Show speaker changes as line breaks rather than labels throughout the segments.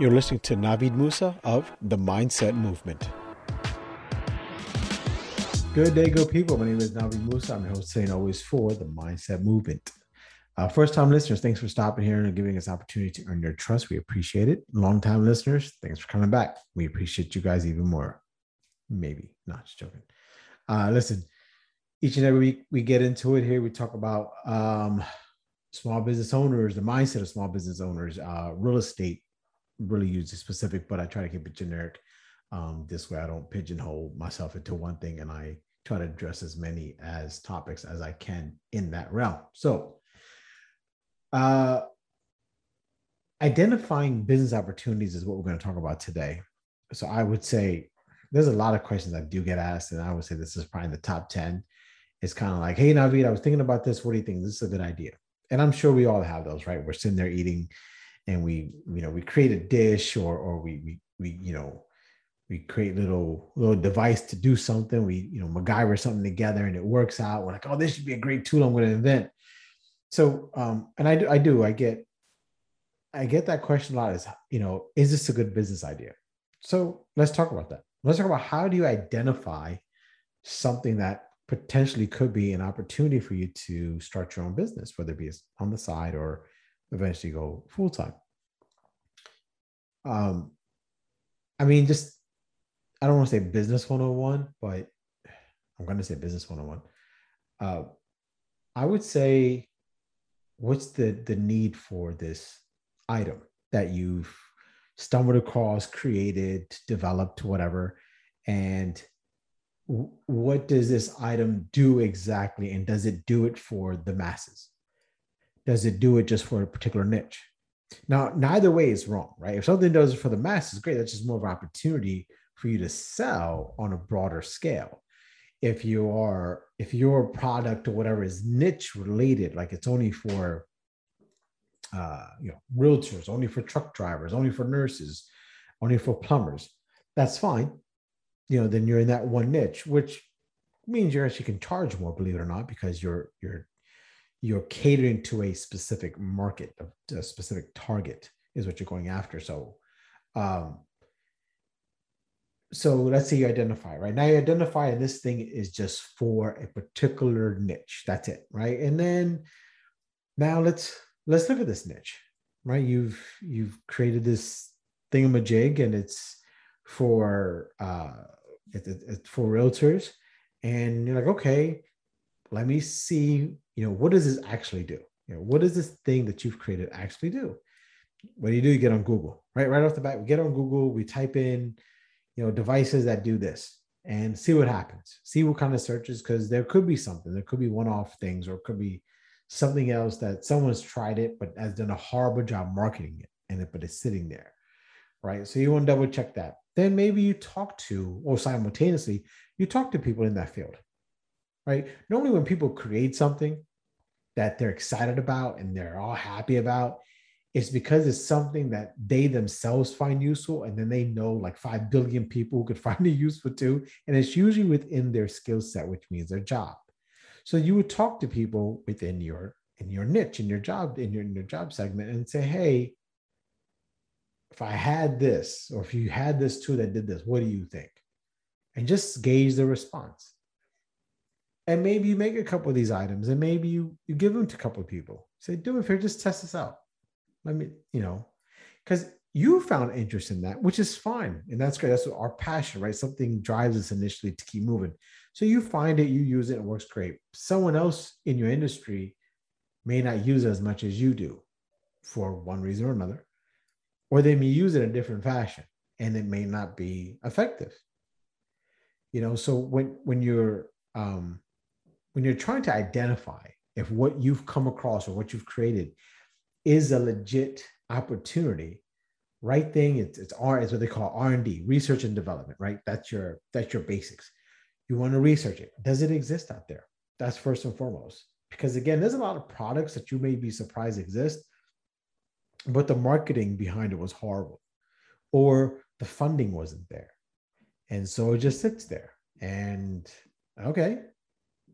You're listening to Navid Musa of the Mindset Movement. Good day, good people. My name is Navid Musa. I'm your host, saying always for the Mindset Movement. Uh, first time listeners, thanks for stopping here and giving us opportunity to earn your trust. We appreciate it. Long time listeners, thanks for coming back. We appreciate you guys even more. Maybe, not just joking. Uh, listen, each and every week we get into it here. We talk about um, small business owners, the mindset of small business owners, uh, real estate, really use it specific, but I try to keep it generic. Um, this way, I don't pigeonhole myself into one thing, and I try to address as many as topics as I can in that realm. So, uh, identifying business opportunities is what we're going to talk about today. So, I would say there's a lot of questions I do get asked, and I would say this is probably in the top 10. It's kind of like, hey, Navid, I was thinking about this. What do you think? This is a good idea. And I'm sure we all have those, right? We're sitting there eating and we you know we create a dish or or we we, we you know we create little little device to do something. We you know MacGyver something together and it works out. We're like oh this should be a great tool I'm going to invent. So um and I do I do I get I get that question a lot is you know is this a good business idea? So let's talk about that. Let's talk about how do you identify something that potentially could be an opportunity for you to start your own business whether it be on the side or eventually go full time. Um, I mean, just I don't want to say business 101, but I'm going to say business 101. Uh, I would say, what's the the need for this item that you've stumbled across, created, developed, whatever, and what does this item do exactly, and does it do it for the masses? Does it do it just for a particular niche? Now, neither way is wrong, right? If something does it for the masses, great. That's just more of an opportunity for you to sell on a broader scale. If you are, if your product or whatever is niche related, like it's only for, uh, you know, realtors, only for truck drivers, only for nurses, only for plumbers, that's fine. You know, then you're in that one niche, which means you actually can charge more, believe it or not, because you're you're you're catering to a specific market, a specific target is what you're going after. So, um, so let's say you identify right now. You identify, this thing is just for a particular niche. That's it, right? And then now let's let's look at this niche, right? You've you've created this thingamajig, and it's for uh, it, it, it's for realtors, and you're like, okay, let me see you know, what does this actually do? You know, what does this thing that you've created actually do? What do you do? You get on Google, right? Right off the bat, we get on Google, we type in, you know, devices that do this and see what happens. See what kind of searches, because there could be something. There could be one-off things, or it could be something else that someone's tried it but has done a horrible job marketing it, and it but it's sitting there, right? So you want to double check that. Then maybe you talk to, or simultaneously, you talk to people in that field, right? Normally, when people create something, that they're excited about and they're all happy about it's because it's something that they themselves find useful and then they know like 5 billion people who could find it useful too. And it's usually within their skill set which means their job. So you would talk to people within your in your niche in your job in your, in your job segment and say hey if i had this or if you had this tool that did this what do you think? And just gauge the response and maybe you make a couple of these items and maybe you you give them to a couple of people. Say do it here just test this out. Let me you know. Because you found interest in that which is fine and that's great. That's our passion right? Something drives us initially to keep moving. So you find it you use it it works great. Someone else in your industry may not use it as much as you do for one reason or another or they may use it in a different fashion and it may not be effective. You know so when when you're um when you're trying to identify if what you've come across or what you've created is a legit opportunity right thing it's it's r it's what they call r&d research and development right? That's your that's your basics. You want to research it. Does it exist out there? That's first and foremost. Because again there's a lot of products that you may be surprised exist but the marketing behind it was horrible or the funding wasn't there. And so it just sits there. And okay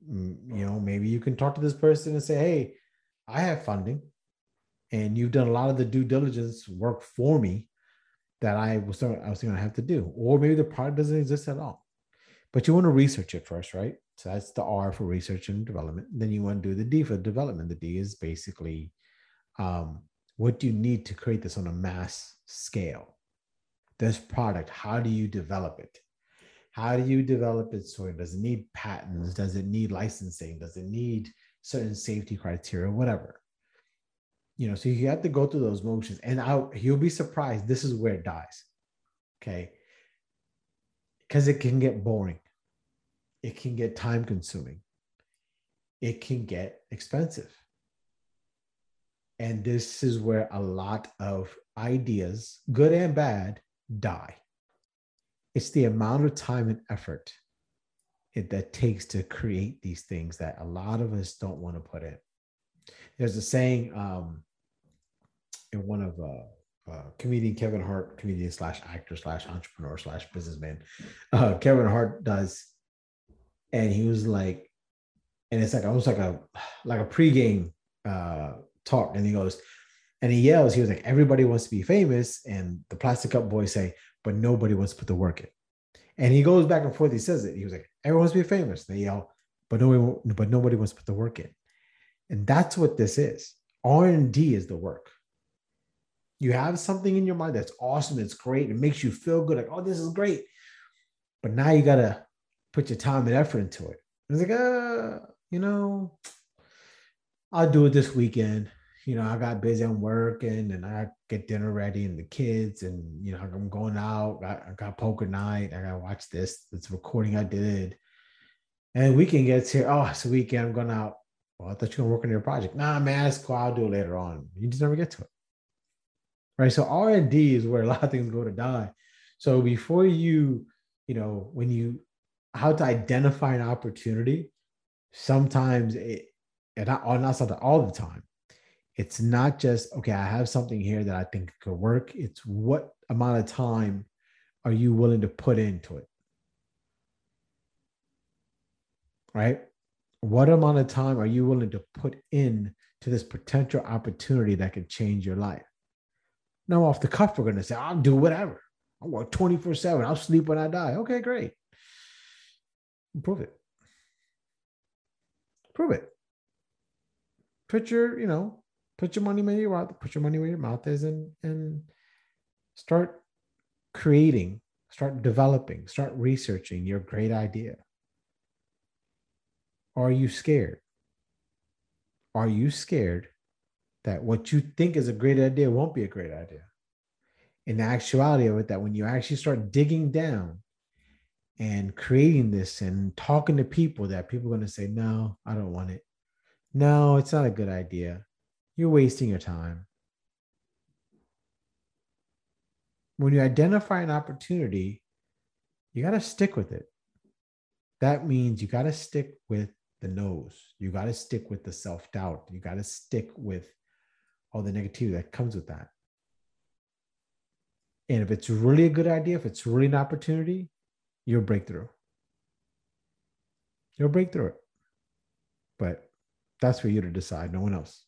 you know maybe you can talk to this person and say hey i have funding and you've done a lot of the due diligence work for me that I was I was going to have to do, or maybe the product doesn't exist at all. But you want to research it first, right? So that's the R for research and development. Then you want to do the D for development. The D is basically um, what do you need to create this on a mass scale? This product, how do you develop it? How do you develop it? So it does it need patents? Does it need licensing? Does it need certain safety criteria? Whatever you know so you have to go through those motions and i you'll be surprised this is where it dies okay because it can get boring it can get time consuming it can get expensive and this is where a lot of ideas good and bad die it's the amount of time and effort it that takes to create these things that a lot of us don't want to put in. There's a saying um, in one of uh, uh, comedian Kevin Hart, comedian slash actor slash entrepreneur slash businessman, uh, Kevin Hart does, and he was like, and it's like almost like a like a pregame uh, talk, and he goes, and he yells, he was like, everybody wants to be famous, and the Plastic Cup Boyz say, but nobody wants to put the work in, and he goes back and forth. He says it. He was like, everyone wants to be famous. They yell, but nobody, but nobody wants to put the work in. And that's what this is. R&D is the work. You have something in your mind that's awesome, it's great, it makes you feel good, like, oh, this is great. But now you gotta put your time and effort into it. It's like, uh, you know, I'll do it this weekend. You know, I got busy on working and I get dinner ready and the kids, and you know, I'm going out. I, I got poker night. I gotta watch this. This recording I did. And weekend gets here. Oh, it's a weekend. I'm going out. Well, I thought you were work on your project. Nah, man, it's cool. I'll do it later on. You just never get to it. Right. So R and D is where a lot of things go to die. So before you, you know, when you how to identify an opportunity, sometimes it and not, not something all the time. It's not just okay, I have something here that I think could work. It's what amount of time are you willing to put into it? Right? what amount of time are you willing to put in to this potential opportunity that could change your life? Now, off the cuff, we're going to say, I'll do whatever. I'll work 24 7. I'll sleep when I die. Okay, great. Prove it. Prove it. Put your, you know, put your money where your mouth, put your money where your mouth is and and start creating, start developing, start researching your great idea. Are you scared? Are you scared that what you think is a great idea won't be a great idea? In the actuality of it, that when you actually start digging down and creating this and talking to people, that people are going to say, No, I don't want it. No, it's not a good idea. You're wasting your time. When you identify an opportunity, you got to stick with it. That means you got to stick with the nose. You got to stick with the self doubt. You got to stick with all the negativity that comes with that. And if it's really a good idea, if it's really an opportunity, you'll break through. You'll break through it. But that's for you to decide, no one else.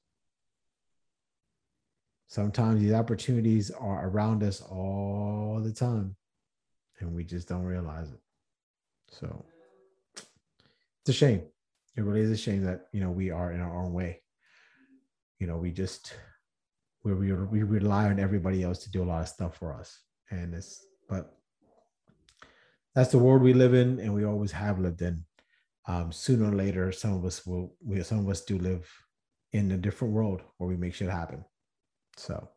Sometimes these opportunities are around us all the time, and we just don't realize it. So it's a shame. It really is a shame that you know we are in our own way. You know we just we we, we rely on everybody else to do a lot of stuff for us and it's but that's the world we live in and we always have lived in. Um, sooner or later some of us will we some of us do live in a different world where we make shit happen so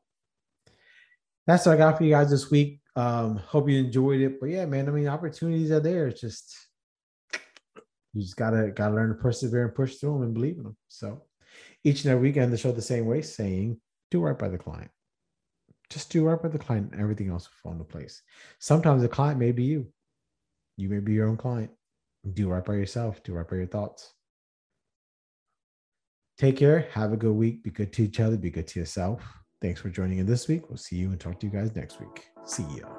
that's what i got for you guys this week um hope you enjoyed it but yeah man i mean opportunities are there it's just you just gotta gotta learn to persevere and push through them and believe in them. So each and every week I end the show the same way, saying, do right by the client. Just do right by the client, and everything else will fall into place. Sometimes the client may be you. You may be your own client. Do right by yourself, do right by your thoughts. Take care. Have a good week. Be good to each other. Be good to yourself. Thanks for joining in this week. We'll see you and talk to you guys next week. See ya.